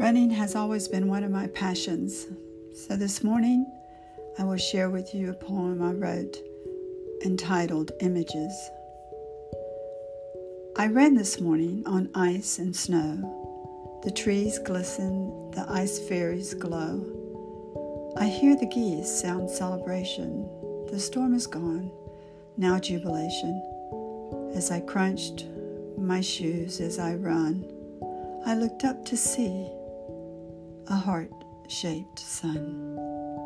Running has always been one of my passions, so this morning I will share with you a poem I wrote entitled Images. I ran this morning on ice and snow. The trees glisten, the ice fairies glow. I hear the geese sound celebration. The storm is gone, now jubilation. As I crunched my shoes as I run, I looked up to see a heart shaped sun.